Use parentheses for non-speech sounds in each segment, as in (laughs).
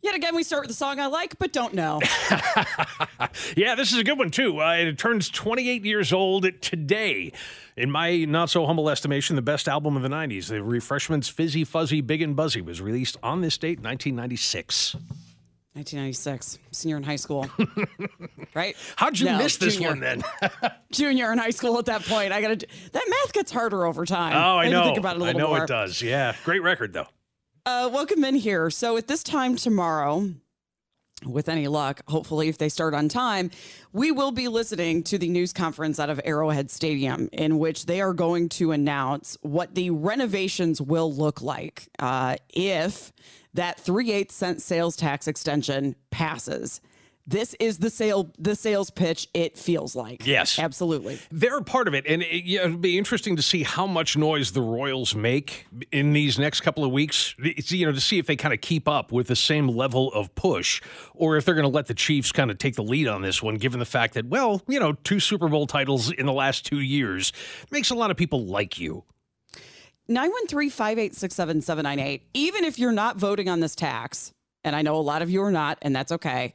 Yet again, we start with the song I like but don't know. (laughs) yeah, this is a good one too. Uh, it turns 28 years old today. In my not so humble estimation, the best album of the 90s, The Refreshments Fizzy Fuzzy Big and Buzzy, was released on this date, 1996. 1996, senior in high school, (laughs) right? How'd you No, miss this junior. one then? (laughs) Junior in high school at that point. I got to. That math gets harder over time. oh, I to know. Think about it a I little I know more. it does. Yeah, great record though. Uh, welcome in here. So at this time tomorrow, with any luck, hopefully if they start on time, we will be listening to the news conference out of Arrowhead Stadium, in which they are going to announce what the renovations will look like uh, if that three eighth cent sales tax extension passes. This is the sale, the sales pitch. It feels like Yes. absolutely. They're a part of it, and it, yeah, it'll be interesting to see how much noise the Royals make in these next couple of weeks. It's, you know, to see if they kind of keep up with the same level of push, or if they're going to let the Chiefs kind of take the lead on this one, given the fact that, well, you know, two Super Bowl titles in the last two years makes a lot of people like you. 913-586-7798 even if you're not voting on this tax and i know a lot of you are not and that's okay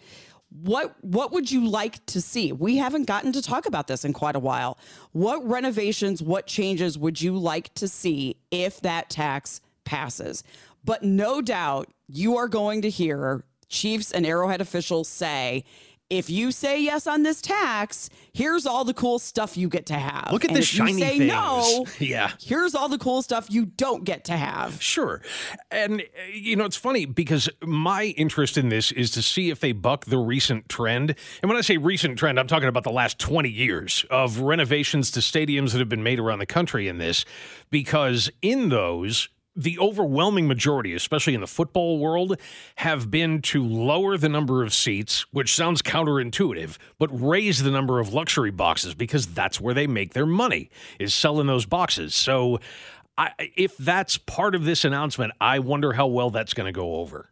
what what would you like to see? We haven't gotten to talk about this in quite a while. What renovations what changes would you like to see if that tax passes? But no doubt you are going to hear chiefs and arrowhead officials say if you say yes on this tax, here's all the cool stuff you get to have. Look at And this if you shiny say things. no, (laughs) Yeah. here's all the cool stuff you don't get to have. Sure. And, uh, you know, it's funny because my interest in this is to see if they buck the recent trend. And when I say recent trend, I'm talking about the last 20 years of renovations to stadiums that have been made around the country in this, because in those, the overwhelming majority, especially in the football world, have been to lower the number of seats, which sounds counterintuitive, but raise the number of luxury boxes because that's where they make their money, is selling those boxes. So I, if that's part of this announcement, I wonder how well that's going to go over.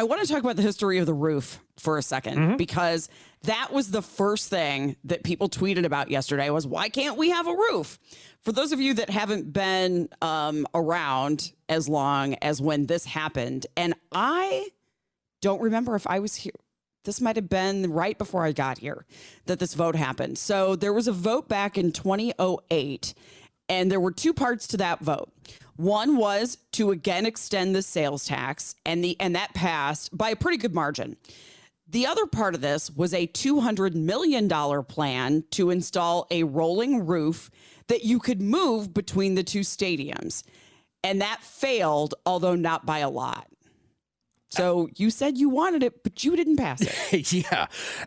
I want to talk about the history of the roof for a 2nd because that was the first thing that people tweeted about yesterday was why can't we have a roof? For those of you that haven't been um, around as long as when this happened, and I don't remember if I was here. This might have been right before I got here that this vote happened. So there was a vote back in 2008, and there were two parts to that vote. One was to again extend the sales tax, and the and that passed by a pretty good margin. The other part of this was a $200 million plan to install a rolling roof that you could move between the two stadiums. And that failed, although not by a lot. So you said you wanted it, but you didn't pass it. (laughs) yeah.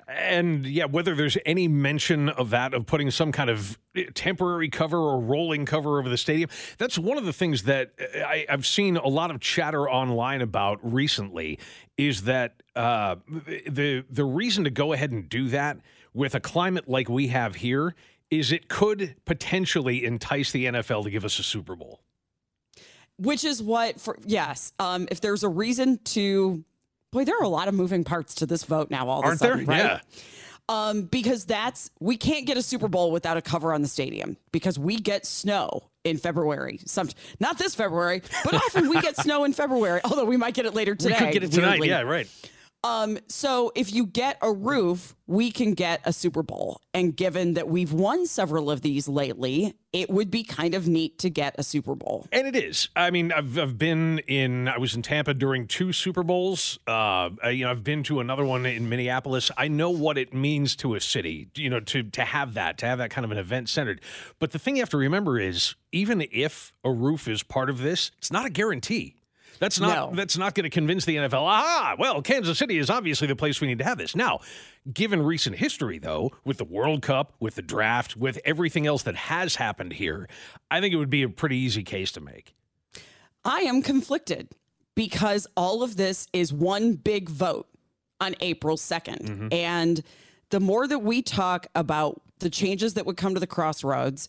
And yeah, whether there's any mention of that, of putting some kind of eh, temporary cover or rolling cover over the stadium, that's one of the things that eh, I, I've seen a lot of chatter online about recently is that uh, the, the reason to go ahead and do that with a climate like we have here is it could potentially entice the NFL to give us a Super Bowl. Which is what for yes. Um, if there's a reason to boy, there are a lot of moving parts to this vote now all of Aren't a sudden, there? right? Yeah. Um, because that's we can't get a Super Bowl without a cover on the stadium because we get snow in February. Some not this February, but often we get (laughs) snow in February. Although we might get it later today. We could get it tonight. weirdly. Yeah, right. Um, so if you get a roof, we can get a Super Bowl. And given that we've won several of these lately, it would be kind of neat to get a Super Bowl. And it is. I mean, I've, I've been in. I was in Tampa during two Super Bowls. Uh, I- you know, I've been to another one in Minneapolis. I know what it means to a city. You know, to to have that, to have that kind of an event centered. But the thing you have to remember is, even if a roof is part of this, it's not a guarantee. That's not No. that's not going to convince the NFL. Ah, well, Kansas City is obviously the place we need to have this. Now, given recent history though, with the World Cup, with the draft, with everything else that has happened here, I think it would be a pretty easy case to make. I am conflicted because all of this is one big vote on April 2nd. And the more that we talk about the changes that would come to the crossroads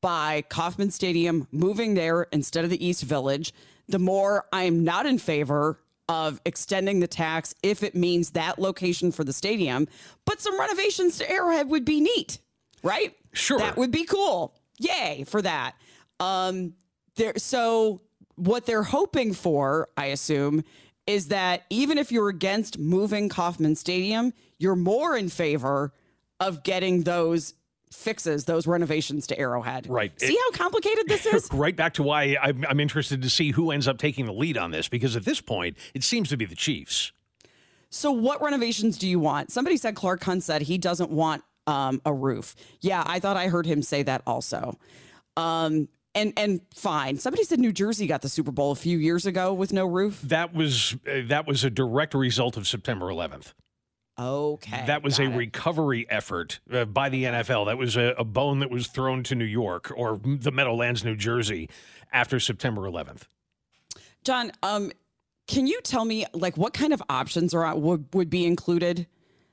by Kauffman Stadium moving there instead of the East Village, the more I'm not in favor of extending the tax if it means that location for the stadium. But some renovations to Arrowhead would be neat, right? Sure. That would be cool. Yay for that. Um, there so what they're hoping for, I assume, is that even if you're against moving Kauffman Stadium, you're more in favor of getting those fixes, those renovations to Arrowhead. Right. See It- how complicated this is? (laughs) right back to why I'm, I'm interested to see who ends up taking the lead on this because at this point it seems to be the Chiefs. So, what renovations do you want? Somebody said Clark Hunt said he doesn't want um, a roof. Yeah, I thought I heard him say that also. Um, and and fine. Somebody said New Jersey got the Super Bowl a few years ago with no roof. That was uh, that was a direct result of September 11th. Okay, That was a it. recovery effort uh, by the NFL. That was a, a bone that was thrown to New York or the Meadowlands, New Jersey, after September 11th. John, um, can you tell me like what kind of options are would would be included?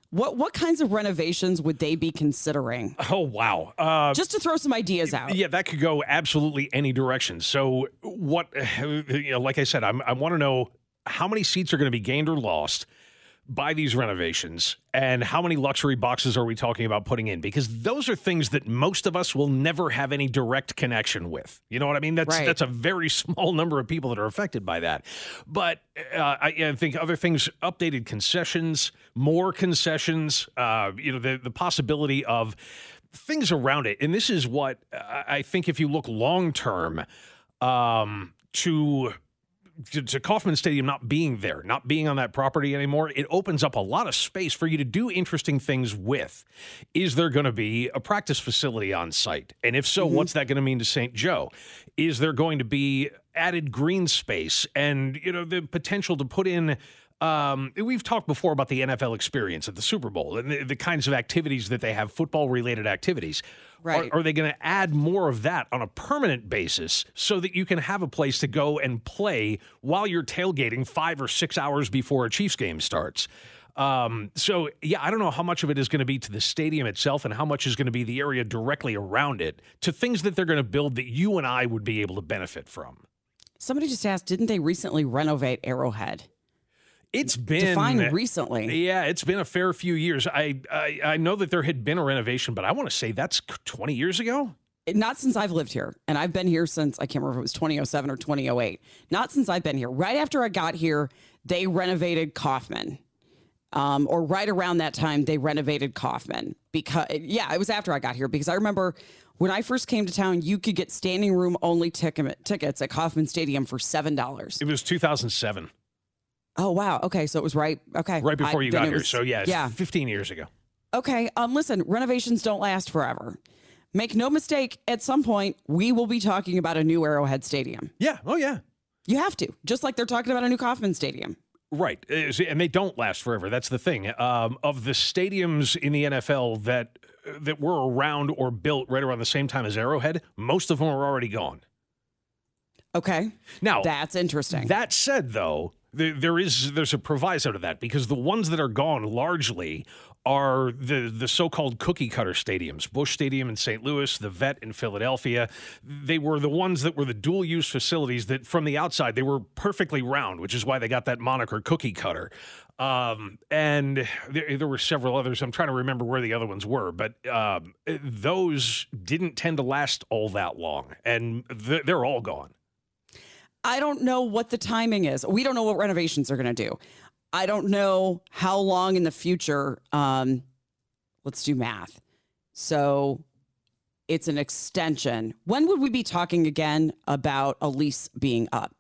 What what kinds of renovations would they be considering? Oh wow! Uh, Just to throw some ideas out. Yeah, that could go absolutely any direction. So, what, (sighs) you know, like I said, I'm, I want to know how many seats are going to be gained or lost by these renovations, and how many luxury boxes are we talking about putting in? Because those are things that most of us will never have any direct connection with. You know what I mean? That's Right. that's a very (laughs) small number of people that are affected by that. But uh, I, I think other things, updated concessions, more concessions, uh, you know, the the possibility of things around it. And this is what I I think if you look long term um, to, to to Kauffman Stadium not being there, not being on that property anymore, it opens up a lot of space for you to do interesting things with. Is there going to be a practice facility on site? And if so, mm-hmm. what's that going to mean to St. Joe? Is there going to be added green space and you know the potential to put in um, we've talked before about the NFL experience at the Super Bowl and the, the kinds of activities that they have, football related activities. Right. Are, are they going to add more of that on a permanent basis so that you can have a place to go and play while you're tailgating five or six hours before a Chiefs game starts? Um, so yeah, I don't know how much of it is going to be to the stadium itself and how much is going to be the area directly around it to things that they're going to build that you and I would be able to benefit from. Somebody just asked, didn't they recently renovate Arrowhead? It's been Define recently. Yeah, it's been a fair few years. I, I I know that there had been a renovation, but I want to say that's 20 years ago. Not since I've lived here. And I've been here since, I can't remember if it was 2007 or 2008. Not since I've been here. Right after I got here, they renovated Kauffman. Um, or right around that time, they renovated Kauffman. Because, yeah, it was after I got here because I remember when I first came to town, you could get standing room only ticket, tickets at Kauffman Stadium for $7. It was 2007, Oh, wow. Okay. So it was right. Okay. right before I- you got here. was- so yeah, Yeah. 15 years ago. Okay. Um, listen, renovations don't last forever. Make no mistake, at some point, we will be talking about a new Arrowhead Stadium. Yeah. Oh yeah. You have to, just like they're talking about a new Kauffman Stadium. Right. Uh, And they don't last forever. That's the thing. Um, of the stadiums in the NFL that that were around or built right around the same time as Arrowhead, most of them are already gone. Okay. Now, That's interesting. That said, though, there, there is there's a proviso to that because the ones that are gone largely are the the so-called cookie cutter stadiums. Busch Stadium in St. Louis, the Vet in Philadelphia. They were the ones that were the dual use facilities that from the outside they were perfectly round, which is why they got that moniker cookie cutter. Um, and there, there, were several others. I'm trying to remember where the other ones were, but um, those didn't tend to last all that long, and th- they're all gone. I don't know what the timing is. We don't know what renovations are going to do. I don't know how long in the future. Um, let's do math. So it's an extension. When would we be talking again about a lease being up?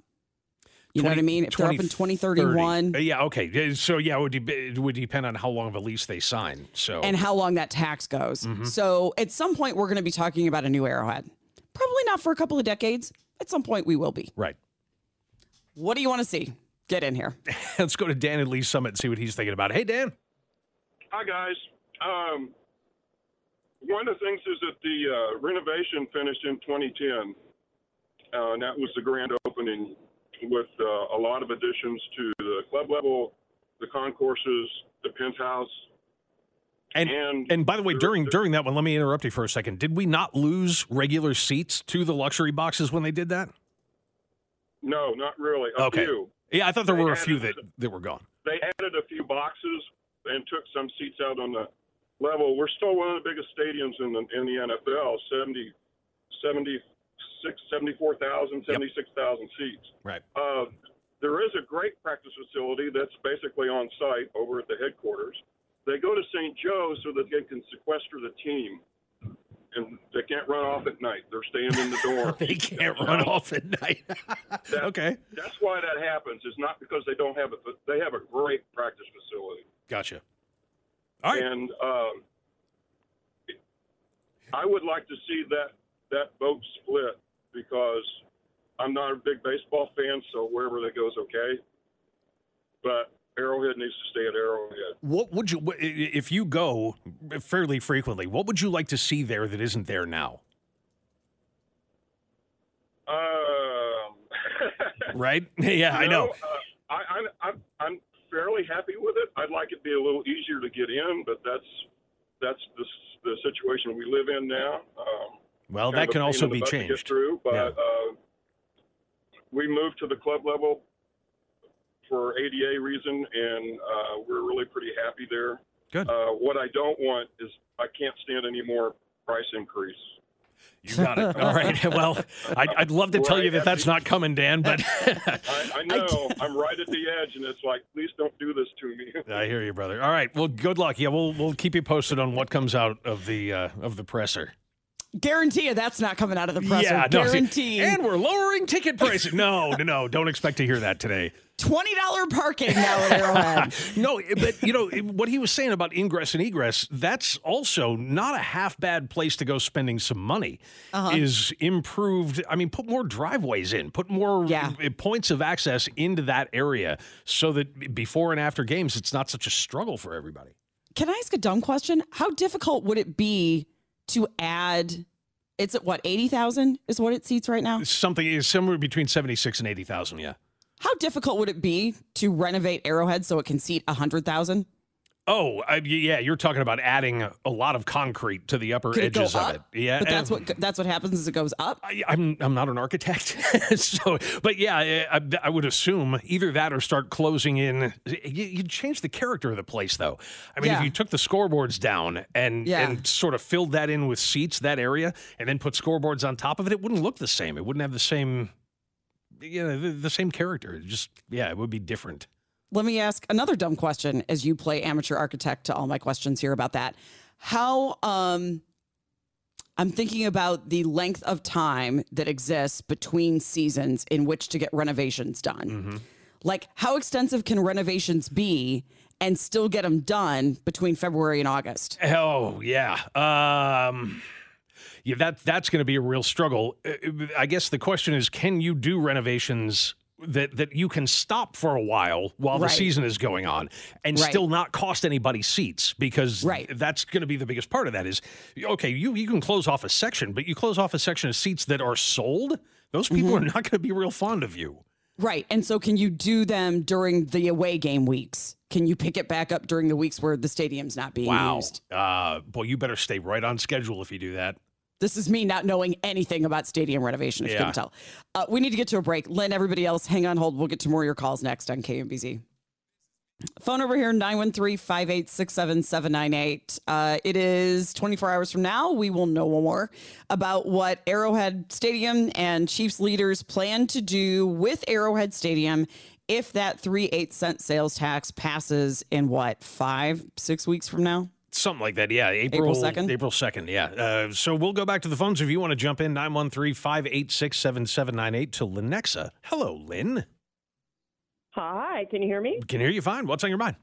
You 20, know what I mean? If 20, they're up in 2031. Uh, yeah, okay. So, yeah, it would, de- it would depend on how long of a lease they sign. So, and how long that tax goes. Mm-hmm. So, at some point, we're going to be talking about a new arrowhead. Probably not for a couple of decades. At some point, we will be. Right. What do you want to see? Get in here. (laughs) Let's go to Dan and Lee's Summit and see what he's thinking about. Hey, Dan. Hi, guys. Um, one of the things is that the uh, renovation finished in 2010, uh, and that was the grand opening with uh, a lot of additions to the club level, the concourses, the penthouse. And, and, and by the way, during during that one, let me interrupt you for a second. Did we not lose regular seats to the luxury boxes when they did that? No, not really. A okay. Few. Yeah, I thought there they were a few that, that were gone. They added a few boxes and took some seats out on the level. We're still one of the biggest stadiums in the in the NFL, 70, 70 74,000, 76,000 yep. seats. Right. Uh, there is a great practice facility that's basically on site over at the headquarters. They go to St. Joe so that they can sequester the team. And they can't run off at night. They're staying in the (laughs) dorm. they can't run off at night. (laughs) that, okay. That's why that happens. It's not because they don't have a. They have a great practice facility. Gotcha. All right. And um, I would like to see that that vote split because I'm not a big baseball fan, so wherever that goes, okay. But Arrowhead needs to stay at Arrowhead. What would you, if you go fairly frequently, what would you like to see there that isn't there now? Um, (laughs) right? (laughs) Yeah, I know. Uh, I, I'm, I'm, I'm fairly happy with it. I'd like it to be a little easier to get in, but that's that's the, the situation we live in now. Um, well, that can also be changed. Through, but yeah. uh, we moved to the club level for ADA reason, and uh, we're really pretty happy there. Good. Uh, what I don't want is I can't stand any more price increase. You got it. All right. (laughs) Well, I'd, I'd love to tell right. you that that's not coming, Dan, but (laughs) I, I, know I'm right at the edge, and it's like, please don't do this to me. (laughs) I hear you, brother. All right. Well, good luck. Yeah, we'll we'll keep you posted on what comes out of the uh, of the presser. Guarantee you that's not coming out of the presser. Yeah, Guarantee. No, and we're lowering ticket prices. no, no, no. Don't expect to hear that today. Twenty dollar parking now at (laughs) Arrowhead. no, but you know what he was saying about ingress and egress. That's also not a half bad place to go spending some money. Uh-huh. Is improved. I mean, put more driveways in, put more yeah. points of access into that area, so that before and after games, it's not such a struggle for everybody. Can I ask a dumb question? How difficult would it be? To add it's at what 80,000 is what it seats right now? Something is somewhere between 76 and 80,000, yeah. How difficult would it be to renovate Arrowhead so it can seat 100,000? Oh, uh, yeah, you're talking about adding a lot of concrete to the upper Could edges it of it. Yeah, but that's what that's what happens as it goes up. I, am I'm, I'm not an architect, (laughs) so but yeah, I, I, would assume either that or start closing in. You, you change the character of the place, though. I mean, yeah. if you took the scoreboards down and yeah. and sort of filled that in with seats, that area, and then put scoreboards on top of it, it wouldn't look the same. It wouldn't have the same, you know, the, the same character. It just yeah, it would be different let me ask another dumb question as you play amateur architect to all my questions here about that. How um I'm thinking about the length of time that exists between seasons in which to get renovations done. Mm-hmm. Like how extensive can renovations be and still get them done between February and August? Oh, yeah. Um yeah, that that's going to be a real struggle. Uh, I guess the question is can you do renovations that that you can stop for a while while right. the season is going on and right. still not cost anybody seats because right. that's going to be the biggest part of that is okay you you can close off a section but you close off a section of seats that are sold those people mm-hmm. are not going to be real fond of you Right. And so can you do them during the away game weeks? Can you pick it back up during the weeks where the stadium's not being wow. used? Uh, boy, you better stay right on schedule if you do that. This is me not knowing anything about stadium renovation, if you Yeah. couldn't tell. Uh, we need to get to a break. Lynn, everybody else, hang on hold. We'll get to more of your calls next on KMBZ. Phone over here, 913 586 7798. Uh, It is 24 hours from now. We will know more about what Arrowhead Stadium and Chiefs leaders plan to do with Arrowhead Stadium if that 3 8 cent sales tax passes in what, five, six weeks from now? Something like that, yeah. April, April 2nd? April 2nd, yeah. Uh, so we'll go back to the phones if you want to jump in 913 586 7798 to Lenexa. Hello, Lynn. Hi, can you hear me? Can hear you fine. What's on your mind?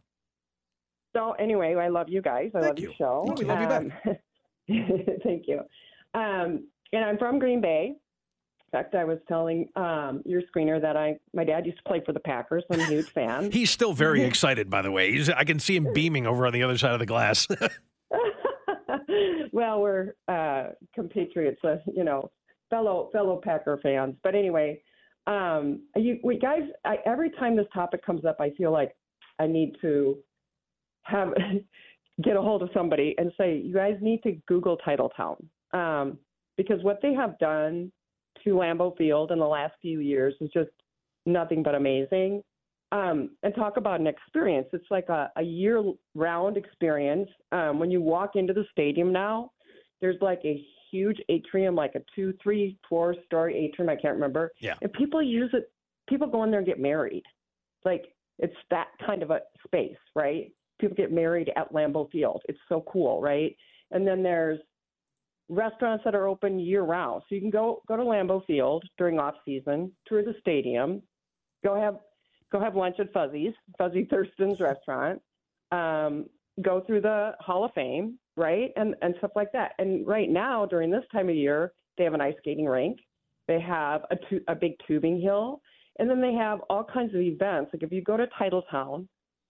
So anyway, I love you guys. I Thank love you. your show. We love you back. you (laughs) Thank you. Um, and I'm from Green Bay. In fact, I was telling um, your screener that I my dad used to play for the Packers. So I'm a huge fan. He's still very (laughs) excited, by the way. He's, I can see him beaming over on the other side of the glass. (laughs) well, we're uh, compatriots, uh, you know, fellow fellow Packer fans. But anyway, um, you we guys, I, every time this topic comes up, I feel like I need to have (laughs) get a hold of somebody and say, you guys need to Google Titletown um, because what they have done to Lambeau Field in the last few years is just nothing but amazing. Um, and talk about an experience. It's like a, a year round experience. Um, when you walk into the stadium now, there's like a huge atrium, like a two, three, four story atrium. I can't remember. Yeah. And people use it, people go in there and get married. Like it's that kind of a space, right? People get married at Lambeau Field. It's so cool, right? And then there's restaurants that are open year round. So you can go go to Lambeau Field during off season, tour the stadium, go have go have lunch at Fuzzy's, Fuzzy Thurston's restaurant, um, go through the Hall of Fame, right, and and stuff like that. And right now during this time of year, they have an ice skating rink, they have a tu- a big tubing hill, and then they have all kinds of events. Like if you go to Titletown,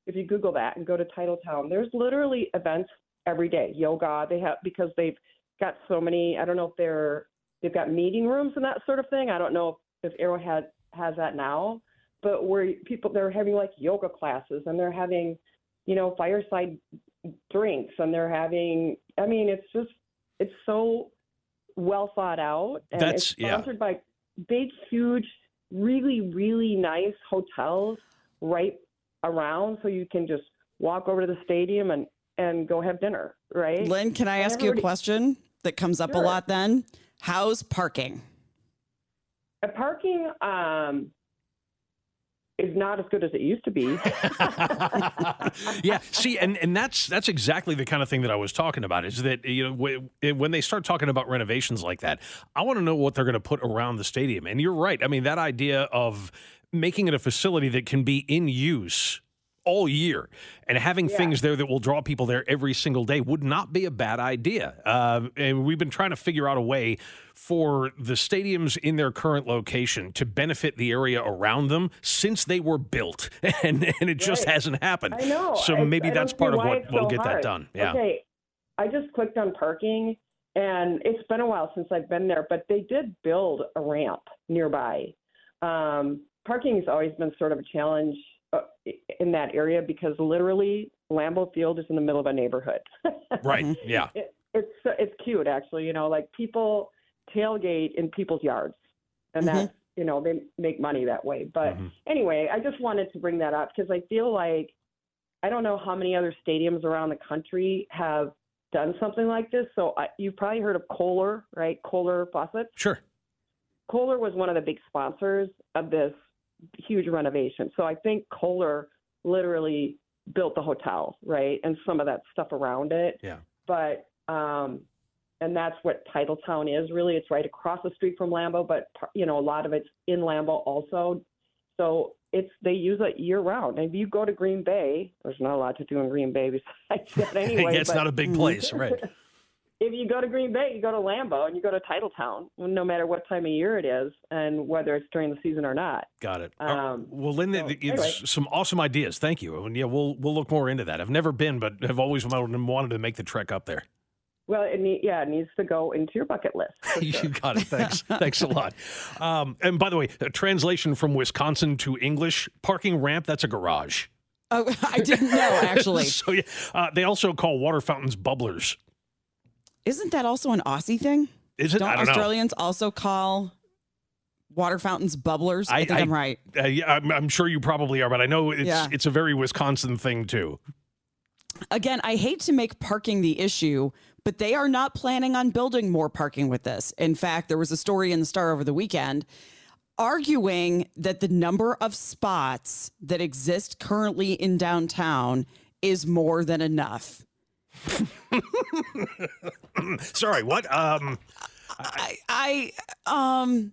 if you Google that and go to Titletown, there's literally events every day. Yoga, they have because they've got so many. I don't know if they're they've got meeting rooms and that sort of thing. I don't know if, if Arrowhead has that now, but where people they're having like yoga classes and they're having, you know, fireside drinks and they're having. I mean, it's just it's so well thought out and That's- it's yeah. sponsored by big, huge, really, really nice hotels right around, so you can just walk over to the stadium and and go have dinner. Right, Lynn, can I And ask you a question that comes up a lot then? How's parking? Uh, parking um, is not as good as it used to be. (laughs) yeah, see, and, and that's that's exactly the kind of thing that I was talking about. Is that you know wh- when they start talking about renovations like that, I want to know what they're going to put around the stadium. And you're right. I mean, that idea of making it a facility that can be in use all year and having Yeah. things there that will draw people there every single day would not be a bad idea. Uh, and we've been trying to figure out a way for the stadiums in their current location to benefit the area around them since they were built, (laughs) and and it just Right. hasn't happened. I know. So I- maybe I that's part of what it's will so get that done. Yeah. Okay, I just clicked on parking, and it's been a while since I've been there, but they did build a ramp nearby. Um, parking has always been sort of a challenge uh, in that area because literally Lambeau Field is in the middle of a neighborhood. (laughs) Right. Yeah. it, it's it's cute actually. You know, like people tailgate in people's yards, and Mhm. that's you know they make money that way. But Mhm. anyway, I just wanted to bring that up because I feel like I don't know how many other stadiums around the country have done something like this. So I, you've probably heard of Kohler, right? Kohler Faucet. Sure. Kohler was one of the big sponsors of this huge renovation. So I think Kohler literally built the hotel, right? And some of that stuff around it. Yeah. But um and that's what Titletown is really. It's right across the street from Lambeau, but you know, a lot of it's in Lambeau also. So it's they use it year round. And if you go to Green Bay, there's not a lot to do in Green Bay besides (laughs) that (laughs) anyway. yeah, it's but- not a big place, right? (laughs) if you go to Green Bay, you go to Lambeau and you go to Titletown, no matter what time of year it is and whether it's during the season or not. Got it. Um, well, Lynn, so, it's anyway. some awesome ideas. Thank you. And yeah, we'll we'll look more into that. I've never been, but have always wanted wanted to make the trek up there. Well, it need, yeah, it needs to go into your bucket list. for (laughs) you got it. Thanks. (laughs) Thanks a lot. Um, and by the way, a translation from Wisconsin to English parking ramp, that's a garage. Oh, (laughs) I didn't know actually. so yeah, uh, they also call water fountains bubblers. Isn't that also an Aussie thing? Is it? Don't I don't know. Australians also call water fountains bubblers? I, think I, am right. Uh, yeah, I'm, I'm sure you probably are, but I know it's Yeah. it's a very Wisconsin thing too. Again, I hate to make parking the issue, but they are not planning on building more parking with this. In fact, there was a story in the Star over the weekend arguing that the number of spots that exist currently in downtown is more than enough. (laughs) Sorry, what? Um, I, I, um,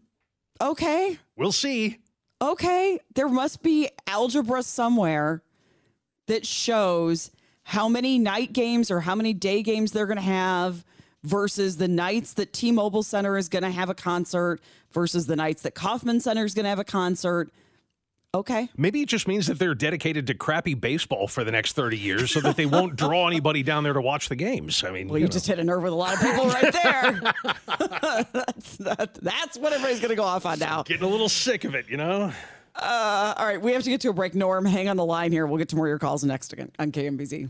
okay. we'll see. okay, there must be algebra somewhere that shows how many night games or how many day games they're going to have versus the nights that T-Mobile Center is going to have a concert versus the nights that Kauffman Center is going to have a concert. Okay. Maybe it just means that they're dedicated to crappy baseball for the next 30 years so that they won't draw anybody down there to watch the games. I mean, Well, you, know. just hit a nerve with a lot of people right there. (laughs) (laughs) that's, that, that's what everybody's going to go off on now. getting a little sick of it, you know? Uh, all right, we have to get to a break. Norm, hang on the line here. We'll get to more of your calls next again on KMBZ.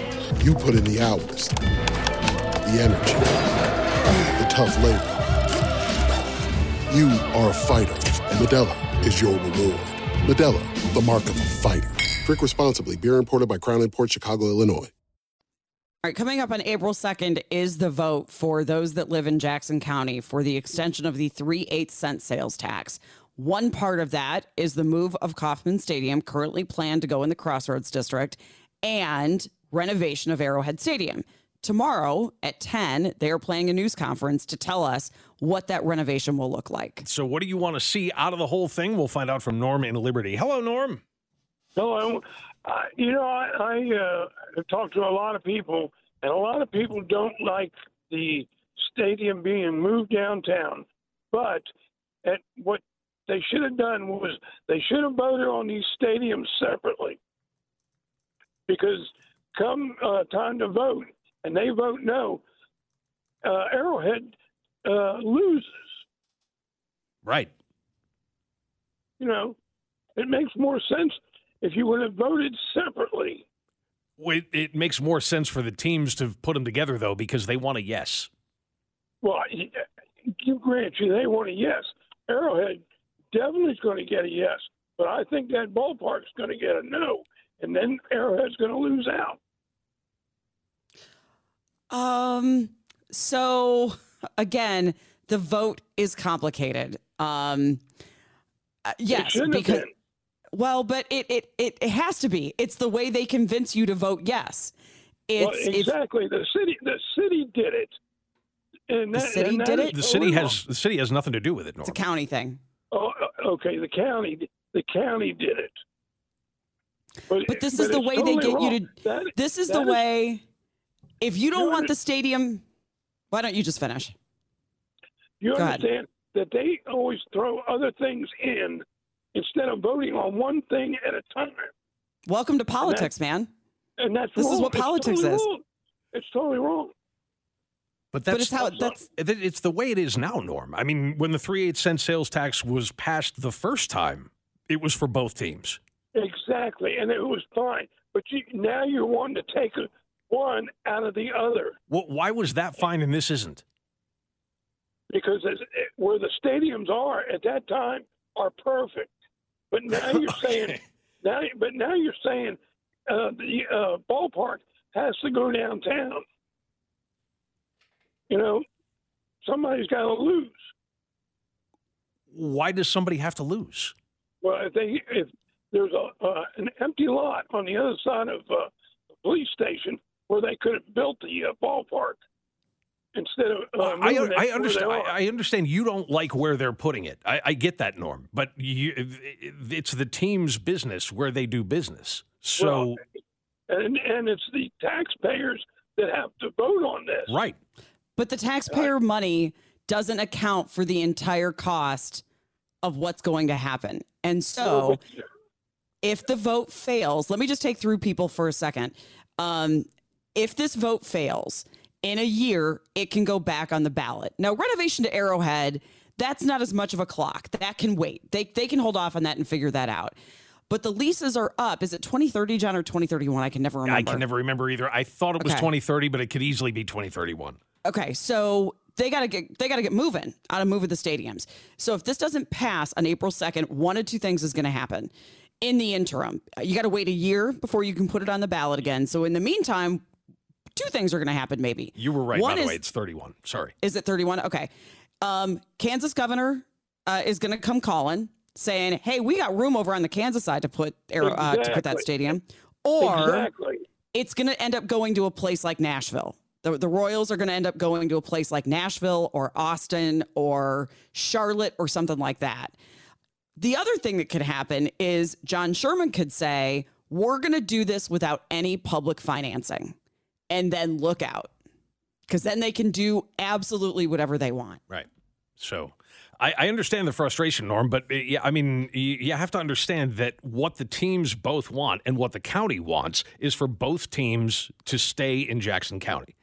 You put in the hours, the energy, the tough labor. You are a fighter, and Modelo is your reward. Modelo, the mark of a fighter. Drink responsibly. Beer imported by Crown Port Chicago, Illinois. All right, coming up on April 2nd is the vote for those that live in Jackson County for the extension of the 3 8 cent sales tax. One part of that is the move of Kauffman Stadium, currently planned to go in the Crossroads District, and renovation of Arrowhead Stadium. Tomorrow at 10, they are playing a news conference to tell us what that renovation will look like. So, what do you want to see out of the whole thing? We'll find out from Norm in Liberty. Hello, Norm. Hello. Uh, you know, I, I uh, talked to a lot of people, and a lot of people don't like the stadium being moved downtown. But at what they should have done was they should have voted on these stadiums separately. Because come uh, time to vote, and they vote no, uh, Arrowhead uh, loses. Right. You know, it makes more sense if you would have voted separately. It, it makes more sense for the teams to put them together, though, because they want a yes. Well, you grant you they want a yes. Arrowhead definitely is going to get a yes, but I think that ballpark's going to get a no, and then Arrowhead's going to lose out. Um, so again, the vote is complicated. Um, uh, yes, shouldn't have because been. well, but it, it it it has to be. It's the way they convince you to vote yes. It's, well, it's exactly. the city, the city did it. And The city and did it? The city illegal. has the city has nothing to do with it, Norm. it's a county thing. Oh, okay. The county, the county did it. But, But this is the it's way they totally get you to. That- This is that the way. If you don't You want the stadium, why don't you just finish? You Go ahead. understand that they always throw other things in instead of voting on one thing at a time. Welcome to politics, man. And that's This is wrong. what It's politics totally is. wrong. It's totally wrong. But that's it's how- that's- it's the way it is now, Norm. I mean, when the three eight cent sales tax was passed the first time, it was for both teams. Exactly, and it was fine. But you, now you're wanting to take one out of the other Well, why was that fine and this isn't? because where the stadiums are at that time are perfect. But now you're (laughs) saying now, but now you're saying uh, the uh, ballpark has to go downtown. You know, somebody's got to lose. Why does somebody have to lose? Well, if they if there's a uh, an empty lot on the other side of uh, the police station where they could have built the uh, ballpark instead of uh, I, moving I understand. I. I understand you don't like where they're putting it. I, I get that, Norm. But you, it's the team's business where they do business. So and and it's the taxpayers that have to vote on this. right. But the taxpayer money doesn't account for the entire cost of what's going to happen. And so if the vote fails, let me just take through people for a second. Um, if this vote fails in a year, it can go back on the ballot. Now, renovation to Arrowhead, that's not as much of a clock. That can wait. They, they can hold off on that and figure that out. But the leases are up. Is it 2030, John, or 2031? I can never remember. I can never remember either. I thought it was Okay. 2030, but it could easily be 2031. Okay, so they gotta get they gotta get moving on a move of the stadiums. So if this doesn't pass on April second, one of two things is gonna happen. In the interim, you got to wait a year before you can put it on the ballot again. So in the meantime, two things are going to happen. Maybe You were right, One by the way. It's 31. Sorry. is it 31? Okay. Um, Kansas governor uh, is going to come calling saying, "Hey, we got room over on the Kansas side to put Arrow, uh, to put that stadium," or exactly. it's going to end up going to a place like Nashville. The, the Royals are going to end up going to a place like Nashville or Austin or Charlotte or something like that. The other thing that could happen is John Sherman could say, We're going to do this without any public financing. And then look out. Because then they can do absolutely whatever they want. Right. So I, I understand the frustration, Norm, but uh, yeah, I mean, you, you have to understand that what the teams both want and what the county wants is for both teams to stay in Jackson County.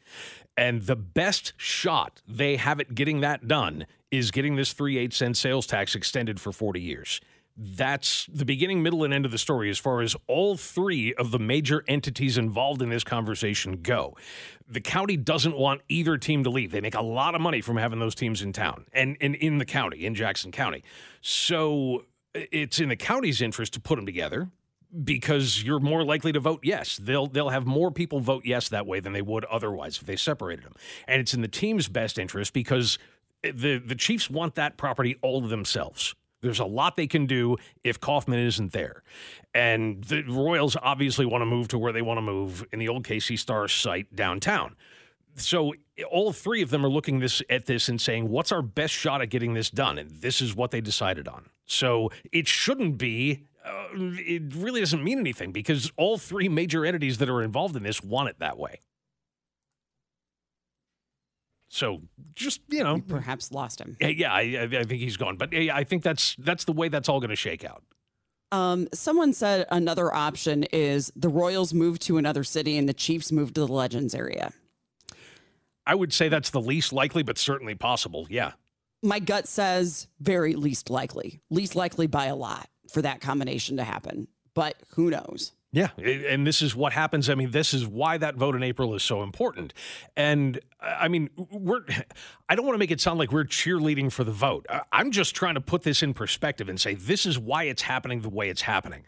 And the best shot they have at getting that done is getting this 3 8 cent sales tax extended for 40 years. That's the beginning, middle, and end of the story as far as all three of the major entities involved in this conversation go. The county doesn't want either team to leave. They make a lot of money from having those teams in town and, and in the county, in Jackson County. So it's in the county's interest to put them together because you're more likely to vote yes. They'll they'll have more people vote yes that way than they would otherwise if they separated them. And it's in the team's best interest because the the Chiefs want that property all to themselves. There's a lot they can do if Kauffman isn't there. And the Royals obviously want to move to where they want to move in the old KC Stars site downtown. So all three of them are looking this at this and saying, "What's our best shot at getting this done?" And this is what they decided on. So it shouldn't be. Uh, it really doesn't mean anything because all three major entities that are involved in this want it that way. So just you know, Perhaps lost him. yeah, I I think he's gone. But I think that's that's the way that's all going to shake out. Um, someone said another option is the Royals move to another city and the Chiefs move to the Legends area. I would say that's the least likely, but certainly possible. Yeah. My gut says very least likely, least likely by a lot for that combination to happen. But who knows? Yeah, and this is what happens. I mean, this is why that vote in April is so important. And I mean, we're I don't want to make it sound like we're cheerleading for the vote. I'm just trying to put this in perspective and say this is why it's happening the way it's happening.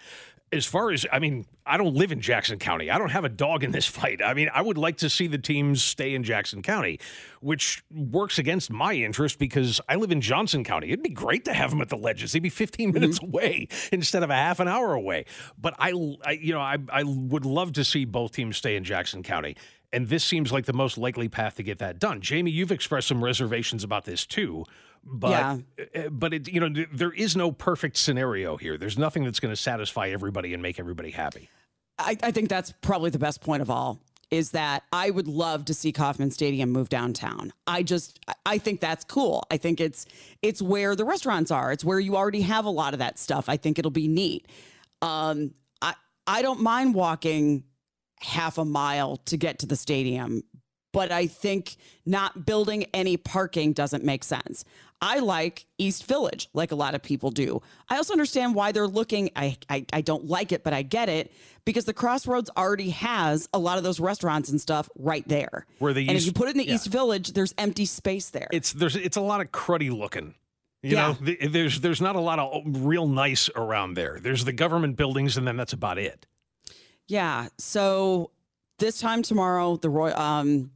As far as I mean, I don't live in Jackson County. I don't have a dog in this (laughs) fight. I mean, I would like to see the teams stay in Jackson County, which works against my interest because I live in Johnson County. It'd be great to have them at the Legends. They'd be 15 mm-hmm. minutes away instead of a half an hour away. But I, I you know, I, I would love to see both teams stay in Jackson County. And this seems like the most likely path to get that done. Jamie, you've expressed some reservations about this too. But Yeah. uh, but it, you know there is no perfect scenario here. There's nothing that's going to satisfy everybody and make everybody happy. I, I think that's probably the best point of all. is that I would love to see Kauffman Stadium move downtown. I just I think that's cool. I think it's it's where the restaurants are. It's where you already have a lot of that stuff. I think it'll be neat. Um, I I don't mind walking half a mile to get to the stadium, but I think not building any parking doesn't make sense. I like East Village, like a lot of people do. I also understand why they're looking. I, I, I don't like it, but I get it because the Crossroads already has a lot of those restaurants and stuff right there. Where the and East- if you put it in the yeah. East Village, there's empty space there. It's there's it's a lot of cruddy looking. You Yeah. know, the- there's there's not a lot of real nice around there. There's the government buildings, and then that's about it. Yeah. So this time tomorrow, the Roy um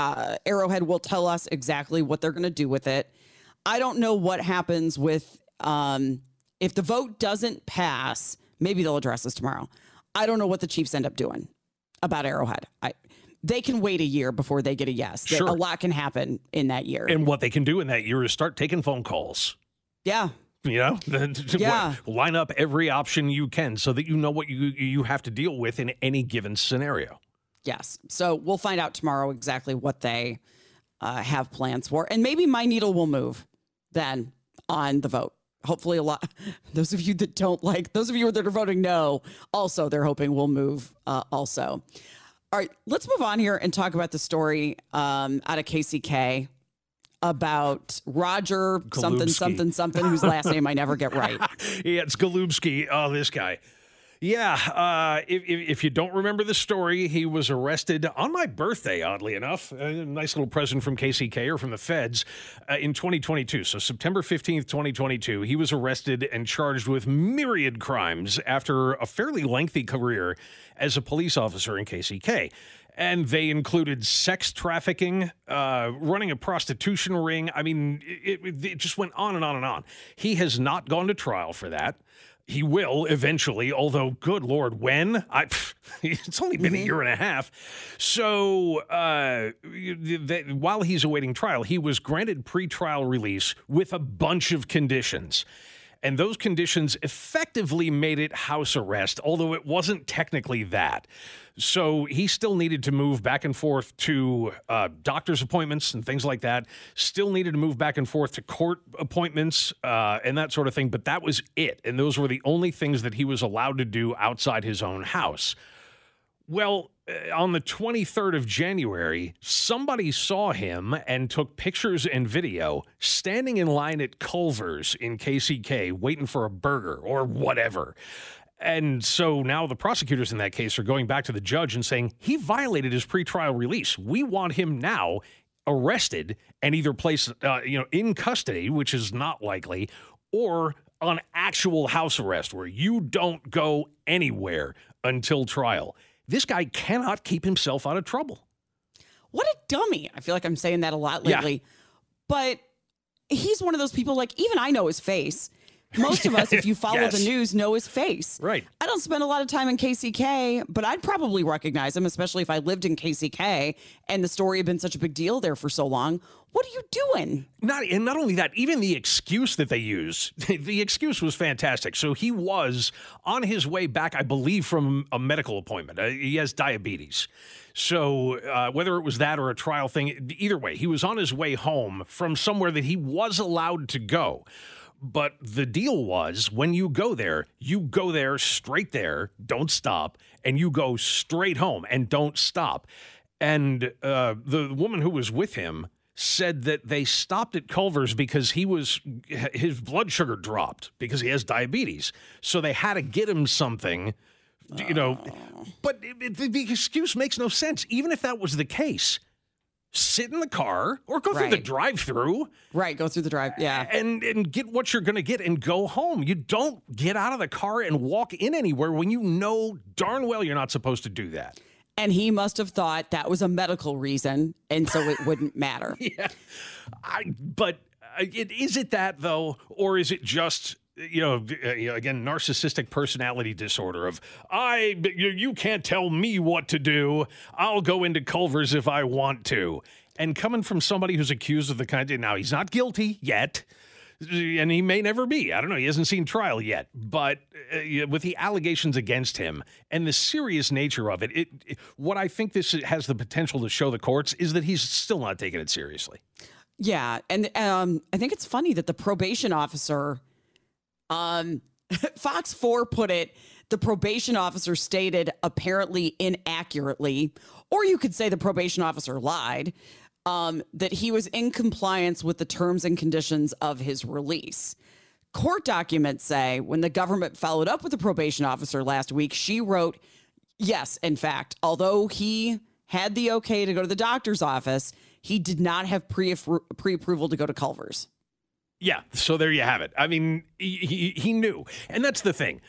uh Arrowhead will tell us exactly what they're gonna do with it. I don't know what happens with um if the vote doesn't pass, maybe they'll address this tomorrow. I don't know what the Chiefs end up doing about Arrowhead. I they can wait a year before they get a yes. Sure. A lot can happen in that year. And what they can do in that year is start taking phone calls. yeah. You know, (laughs) Yeah. line up every option you can so that you know what you you have to deal with in any given scenario. Yes. So we'll find out tomorrow exactly what they uh, have plans for. And maybe my needle will move then on the vote. Hopefully, a lot. (laughs) Those of you that don't like, those of you that are voting no, also they're hoping will move uh, also. All right, let's move on here and talk about the story um, out of KCK about Roger something, something, something, whose last name I never get right. (laughs) yeah, it's Golubski. Oh, this guy. Yeah, uh, if, if, you don't remember the story, he was arrested on my birthday, oddly enough. A nice little present from KCK or from the feds uh, in 2022. So, September 15th, 2022, he was arrested and charged with myriad crimes after a fairly lengthy career as a police officer in KCK. And they included sex trafficking, uh, running a prostitution ring. I mean, it, it just went on and on and on. He has not gone to trial for that. He will eventually, although, good Lord, when? I, (laughs) it's only been a year and a half. So, uh, th- while he's awaiting trial, he was granted pretrial release with a bunch of conditions. And those conditions effectively made it house arrest, although it wasn't technically that. So he still needed to move back and forth to uh, doctor's appointments and things like that. Still needed to move back and forth to court appointments uh, and that sort of thing. But that was it. And those were the only things that he was allowed to do outside his own house. Well, on the 23rd of January, somebody saw him and took pictures and video standing in line at Culver's in KCK waiting for a burger or whatever. And so now the prosecutors in that case are going back to the judge and saying he violated his pretrial release. We want him now arrested and either placed, uh, you know, in custody, which is not likely, or on actual house arrest where you don't go anywhere until trial. This guy cannot keep himself out of trouble. What a dummy. I feel like I'm saying that a lot lately. Yeah. But he's one of those people, like, even I know his face. Most of us, if you follow (laughs) Yes. the news, know his face. Right. I don't spend a lot of time in KCK, but I'd probably recognize him, especially if I lived in KCK and the story had been such a big deal there for so long. What are you doing? Not and not only that, even the excuse that they use, (laughs) the excuse was fantastic. So he was on his way back, I believe, from a medical appointment. Uh, he has diabetes. So uh, whether it was that or a trial thing, either way, he was on his way home from somewhere that he was allowed to go. But the deal was when you go there, you go there straight there, don't stop, and you go straight home and don't stop. And uh, the woman who was with him said that they stopped at Culver's because he was his blood sugar dropped because he has diabetes. So they had to get him something, you know. But it, it- the, the excuse makes no sense. Even if that was the case, sit in the car or go through the drive-through Right. Go through the drive. Yeah. and and get what you're going to get and go home. You don't get out of the car and walk in anywhere when you know darn well you're not supposed to do that. And he must have thought that was a medical reason, and so it wouldn't matter. (laughs) yeah, I. But uh, it, is it that though, or is it just? You know, uh, again, narcissistic personality disorder of I, you, you can't tell me what to do. I'll go into Culver's if I want to. And coming from somebody who's accused of the kind of now he's not guilty yet, and he may never be. I don't know. He hasn't seen trial yet. But uh, with the allegations against him and the serious nature of it, it, it, what I think this has the potential to show the courts is that he's still not taking it seriously. Yeah, and um, I think it's funny that the probation officer, um, (laughs) Fox Four put it. The probation officer stated apparently inaccurately, or you could say the probation officer lied, um, that he was in compliance with the terms and conditions of his release. Court documents say when the government followed up with the probation officer last week, she wrote, Yes, in fact, although he had the okay to go to the doctor's office, he did not have pre approval to go to Culver's. Yeah, so there you have it. I mean, he, he, knew. And that's the thing.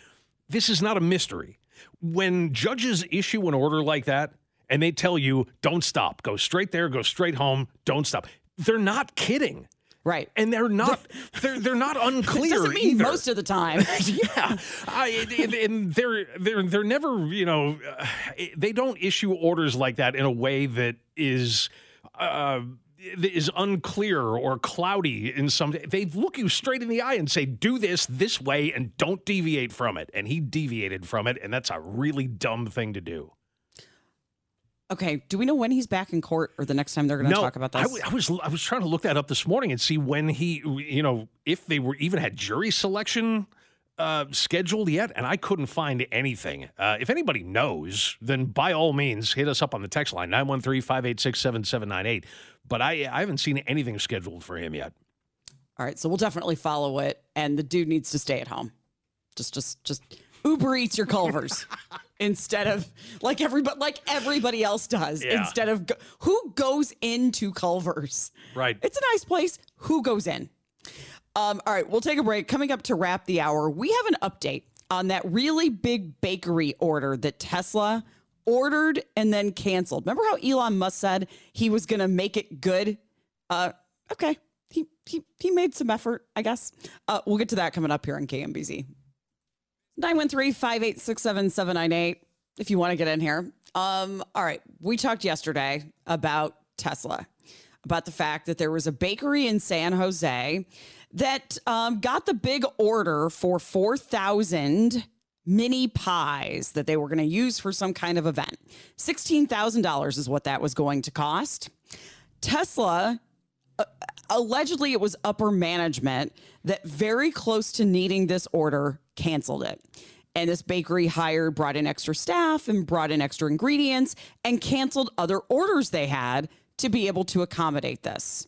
This is not a mystery. When judges issue an order like that and they tell you, don't stop, go straight there, go straight home, don't stop, they're not kidding. Right. And they're not they're they're not (laughs) unclear doesn't mean either. most of the time. (laughs) yeah. I, and, and they're they're they're never, you know, uh, they don't issue orders like that in a way that is uh, is unclear or cloudy in some they look you straight in the eye and say do this this way and don't deviate from it and he deviated from it and that's a really dumb thing to do Okay, do we know when he's back in court or the next time they're going to no, talk about this? I, w- I was I was trying to look that up this morning and see when he you know if they were even had jury selection uh, scheduled yet, and I couldn't find anything. Uh, if anybody knows, then by all means hit us up on the text line 913-586-7798. But I I haven't seen anything scheduled for him yet. All right, so we'll definitely follow it, and the dude needs to stay at home. Just, just, just Uber eats your Culvers (laughs) instead of like everybody, like everybody else does. Yeah. Instead of go, who goes into Culvers? Right. It's a nice place. Who goes in? Um, all right, we'll take a break. Coming up to wrap the hour, we have an update on that really big bakery order that Tesla ordered and then canceled. Remember how Elon Musk said he was going to make it good? Uh, okay, he he he made some effort, I guess. Uh, we'll get to that coming up here on KMBZ. 913-586-7798 if you want to get in here. Um, all right, we talked yesterday about Tesla, about the fact that there was a bakery in San Jose that um, got the big order for 4,000 mini pies that they were going to use for some kind of event. $16,000 is what that was going to cost. Tesla uh, allegedly it was upper management that very close to needing this order canceled it. And this bakery hired, brought in extra staff and brought in extra ingredients and canceled other orders they had to be able to accommodate this.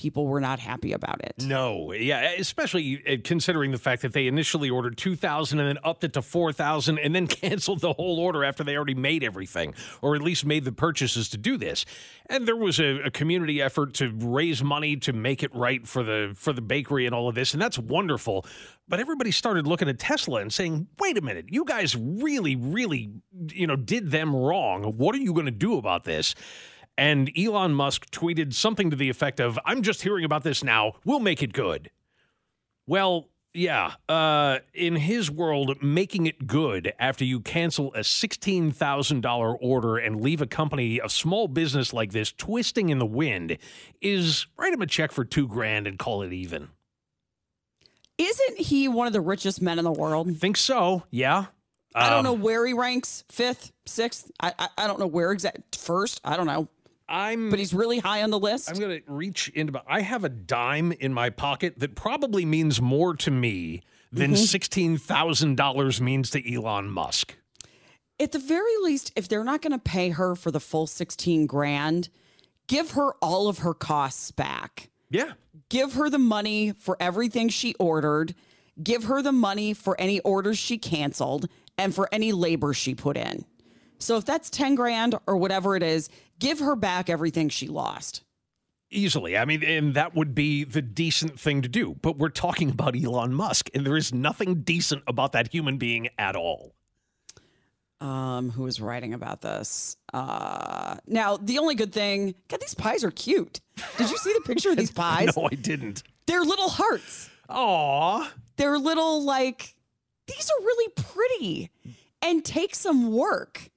People were not happy about it. No, yeah, especially uh, considering the fact that they initially ordered 2,000 and then upped it to 4,000 and then (laughs) canceled the whole order after they already made everything, or at least made the purchases to do this. And there was a, a community effort to raise money to make it right for the for the bakery and all of this, and that's wonderful. But everybody started looking at Tesla and saying, "Wait a minute, you guys really, really, you know, did them wrong. What are you going to do about this?" And Elon Musk tweeted something to the effect of, I'm just hearing about this now. We'll make it good. Well, yeah. Uh, in his world, making it good after you cancel a $16,000 order and leave a company, a small business like this, twisting in the wind is write him a check for two grand and call it even. Isn't he one of the richest men in the world? Think so, yeah. I don't Um, know where he ranks, fifth, sixth. I I, I don't know where exact first. I don't know. I'm but he's really high on the list. I'm going to reach into my. I have a dime in my pocket that probably means more to me than Mhm. dollars means to Elon Musk. At the very least, if they're not going to pay her for the full 16 grand, give her all of her costs back. Yeah. Give her the money for everything she ordered. Give her the money for any orders she canceled and for any labor she put in. So if that's 10 grand or whatever it is, give her back everything she lost. Easily. I mean, and that would be the decent thing to do. But we're talking about Elon Musk, and there is nothing decent about that human being at all. um, who was writing about this. Uh, now, the only good thing, God, these pies are cute. Did you see the picture of these (laughs) pies? no, I didn't. They're little hearts. Aw. They're little, like, these are really pretty and take some work.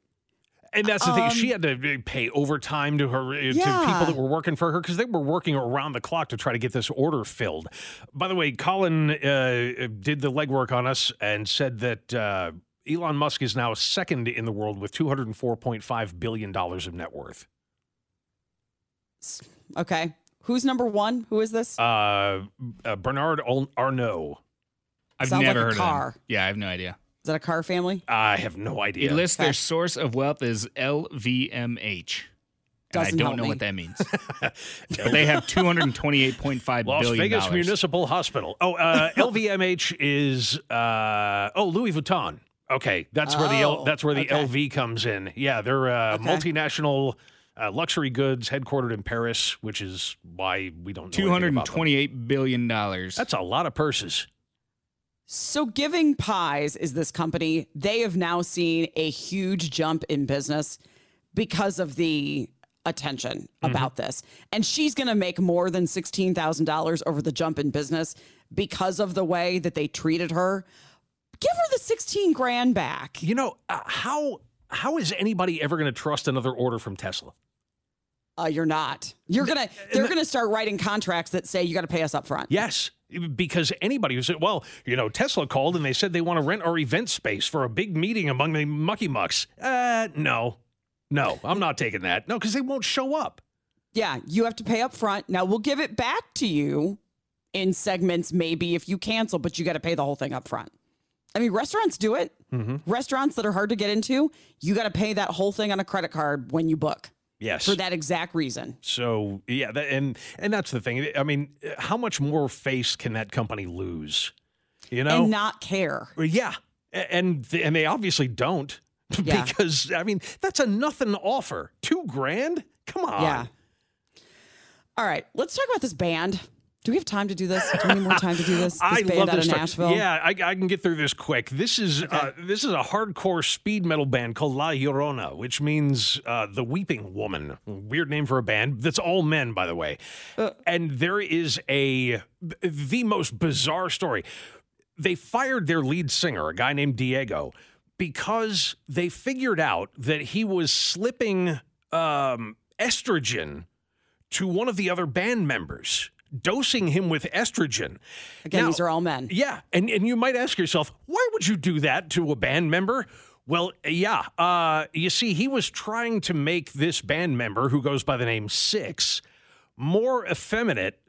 And that's the thing. Um, She had to pay overtime to her to people that were working for her because they were working around the clock to try to get this order filled. By the way, Colin uh, did the legwork on us and said that uh, Elon Musk is now second in the world with two hundred and four point five billion dollars of net worth. Okay. Who's number one? Who is this? Uh, uh, Bernard Arnault. I've Sounds never like a heard car. of them. Yeah, I have no idea. Is that a car family? I have no idea. It lists Okay. their source of wealth as LVMH. Doesn't I don't help know me. what that means. (laughs) (laughs) but they have two hundred and twenty-eight point five Las billion Vegas dollars. Municipal Hospital. Oh, uh, (laughs) LVMH is uh, oh Louis Vuitton. Okay, that's where the L, Oh, that's where the okay. LV comes in. Yeah, they're uh, Okay. multinational uh, luxury goods headquartered in Paris, which is why we don't know Two anything hundred and about them. twenty-eight billion dollars. That's a lot of purses. So, Giving Pies is this company. They have now seen a huge jump in business because of the attention about this. And she's going to make more than $16,000 over the jump in business because of the way that they treated her. Give her the 16 grand back. You know uh, how how is anybody ever going to trust another order from Tesla? Uh, you're not. You're going to, they're to start writing contracts that say you got to pay us up front. Yes, because anybody who said, well, you know, Tesla called and they said they want to rent our event space for a big meeting among the mucky mucks. Uh, no, no, I'm not taking that. No, because they won't show up. Yeah, you have to pay up front. Now we'll give it back to you in segments, maybe if you cancel, but you got to pay the whole thing up front. I mean, restaurants do it. Restaurants that are hard to get into, you got to pay that whole thing on a credit card when you book Yes. for that exact reason. So yeah, that, and and that's the thing. I mean, how much more face can that company lose? You know, and not care. Yeah, and and they obviously don't (laughs) Yeah. because I mean that's a nothing offer. Two grand? Come on. Yeah. All right, let's talk about this band. Do we have time to do this? Do we need more time to do this? (laughs) This I band love out this of stuff. Nashville. Yeah, I, I can get through this quick. This is uh, this is a hardcore speed metal band called La Llorona, which means uh, the Weeping Woman. Weird name for a band. That's all men, by the way. and there is a the most bizarre story. They fired their lead singer, a guy named Diego, because they figured out that he was slipping um, estrogen to one of the other band members, dosing him with estrogen. Again, Now- these are all men. yeah, and and you might ask yourself, why would you do that to a band member? Well, yeah, uh, you see, he was trying to make this band member, who goes by the name Six, more effeminate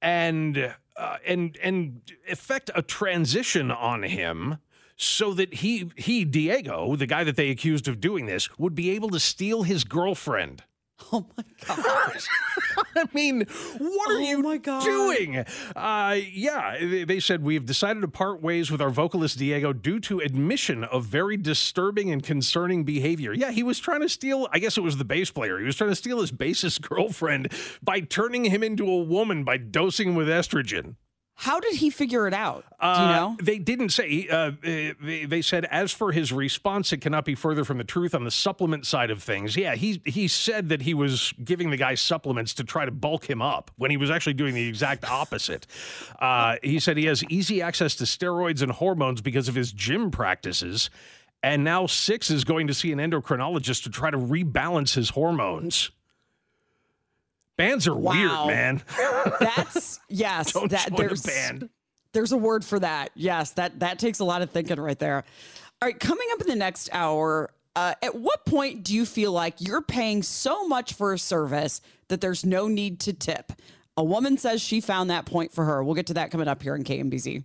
and uh, and and effect a transition on him. So that he he Diego, the guy that they accused of doing this, would be able to steal his girlfriend. (laughs) Oh my god! (laughs) I mean, what are Oh you my God. doing? Uh, yeah, they- they said we've decided to part ways with our vocalist Diego due to admission of very disturbing and concerning behavior. Yeah, he was trying to steal. I guess it was the bass player. He was trying to steal his bassist (laughs) girlfriend by turning him into a woman by dosing him with estrogen. How did he figure it out? Do you Uh, know? They didn't say. Uh, they, they said, as for his response, it cannot be further from the truth on the supplement side of things. Yeah, he he said that he was giving the guy supplements to try to bulk him up when he was actually doing the exact opposite. Uh, he said he has easy access to steroids and hormones because of his gym practices. And now Six is going to see an endocrinologist to try to rebalance his hormones. Bands are weird, man. That's (laughs) yes. Don't that join there's a band. There's a word for that. Yes, that that takes a lot of thinking right there. All right, coming up in the next hour, uh, at what point do you feel like you're paying so much for a service that there's no need to tip? A woman says she found that point for her. We'll get to that coming up here in KMBZ.